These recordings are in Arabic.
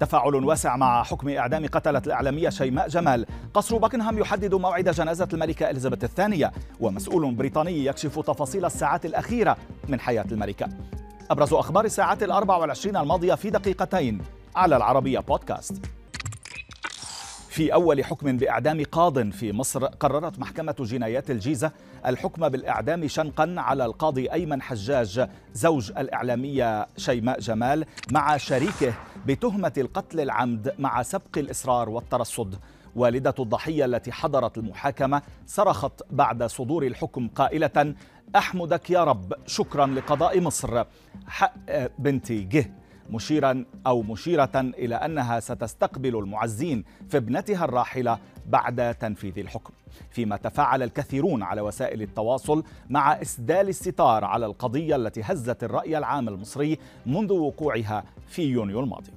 تفاعل واسع مع حكم إعدام قتلة الإعلامية شيماء جمال. قصر باكنهام يحدد موعد جنازة الملكة إليزابيث الثانية ومسؤول بريطاني يكشف تفاصيل الساعات الأخيرة من حياة الملكة. أبرز أخبار الساعات الأربع والعشرين الماضية في دقيقتين على العربية بودكاست. في أول حكم بإعدام قاض في مصر قررت محكمة جنايات الجيزة الحكم بالإعدام شنقا على القاضي أيمن حجاج زوج الإعلامية شيماء جمال مع شريكه بتهمة القتل العمد مع سبق الإصرار والترصد. والدة الضحية التي حضرت المحاكمة صرخت بعد صدور الحكم قائلة أحمدك يا رب شكرا لقضاء مصر. حق بنتي جه. مشيرا أو مشيرة إلى أنها ستستقبل المعزين في ابنتها الراحلة بعد تنفيذ الحكم. فيما تفاعل الكثيرون على وسائل التواصل مع إسدال الستار على القضية التي هزت الرأي العام المصري منذ وقوعها في يونيو الماضي.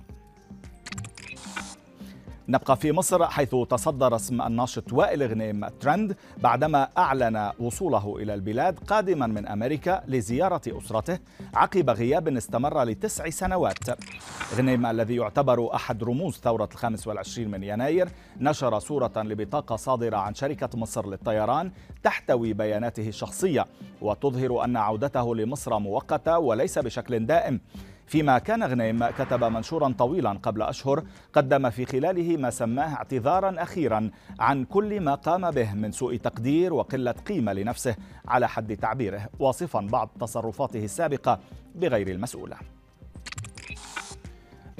نبقى في مصر حيث تصدر اسم الناشط وائل غنيم ترند بعدما أعلن وصوله إلى البلاد قادما من أمريكا لزيارة أسرته عقب غياب استمر لتسع سنوات. غنيم الذي يعتبر أحد رموز ثورة الخامس والعشرين من يناير نشر صورة لبطاقة صادرة عن شركة مصر للطيران تحتوي بياناته الشخصية وتظهر أن عودته لمصر مؤقتة وليس بشكل دائم. فيما كان غنيم كتب منشورا طويلا قبل أشهر قدم في خلاله ما سماه اعتذارا أخيرا عن كل ما قام به من سوء تقدير وقلة قيمة لنفسه على حد تعبيره واصفا بعض تصرفاته السابقة بغير المسؤولة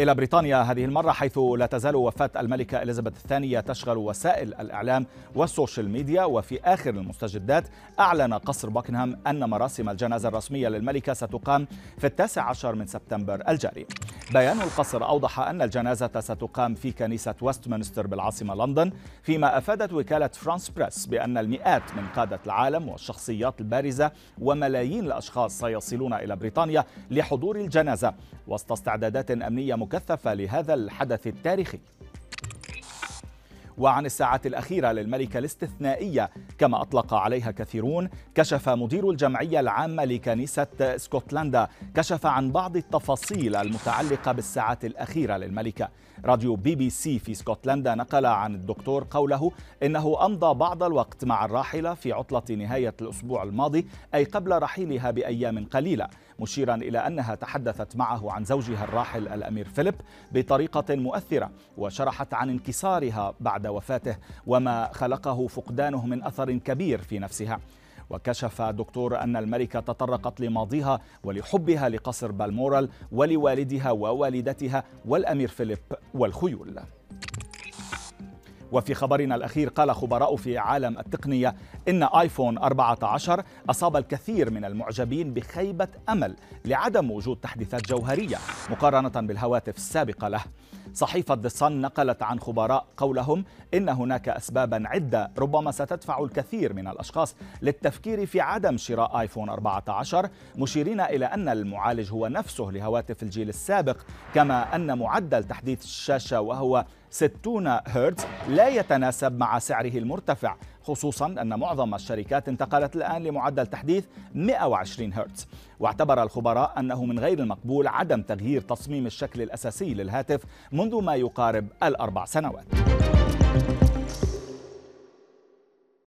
إلى بريطانيا هذه المرة حيث لا تزال وفاة الملكة إليزابيث الثانية تشغل وسائل الإعلام وال social media وفي آخر المستجدات أعلن قصر باكنهام أن مراسم الجنازة الرسمية للملكة ستقام في التاسع عشر من سبتمبر الجاري. بيان القصر أوضح أن الجنازة ستقام في كنيسة ويستمنستر بالعاصمة لندن فيما أفادت وكالة فرانس بريس بأن المئات من قادة العالم والشخصيات البارزة وملايين الأشخاص سيصلون إلى بريطانيا لحضور الجنازة وسط استعدادات أمنية مكثفة لهذا الحدث التاريخي. وعن الساعات الأخيرة للملكة الاستثنائية كما أطلق عليها كثيرون كشف مدير الجمعية العامة لكنيسة اسكتلندا كشف عن بعض التفاصيل المتعلقة بالساعات الأخيرة للملكة. راديو بي بي سي في اسكتلندا نقل عن الدكتور قوله إنه أمضى بعض الوقت مع الراحلة في عطلة نهاية الأسبوع الماضي أي قبل رحيلها بأيام قليلة مشيرا إلى أنها تحدثت معه عن زوجها الراحل الأمير فيليب بطريقة مؤثرة وشرحت عن انكسارها بعد وفاته وما خلقه فقدانه من أثر كبير في نفسها. وكشف دكتور أن الملكة تطرقت لماضيها ولحبها لقصر بالمورال ولوالدها ووالدتها والأمير فيليب والخيول. وفي خبرنا الأخير قال خبراء في عالم التقنية إن آيفون 14 أصاب الكثير من المعجبين بخيبة أمل لعدم وجود تحديثات جوهرية مقارنة بالهواتف السابقة له. صحيفة The Sun نقلت عن خبراء قولهم إن هناك أسبابا عدة ربما ستدفع الكثير من الأشخاص للتفكير في عدم شراء آيفون 14 مشيرين إلى أن المعالج هو نفسه لهواتف الجيل السابق كما أن معدل تحديث الشاشة وهو 60 هرتز لا يتناسب مع سعره المرتفع خصوصا أن معظم الشركات انتقلت الآن لمعدل تحديث 120 هرتز. واعتبر الخبراء أنه من غير المقبول عدم تغيير تصميم الشكل الأساسي للهاتف منذ ما يقارب الأربع سنوات.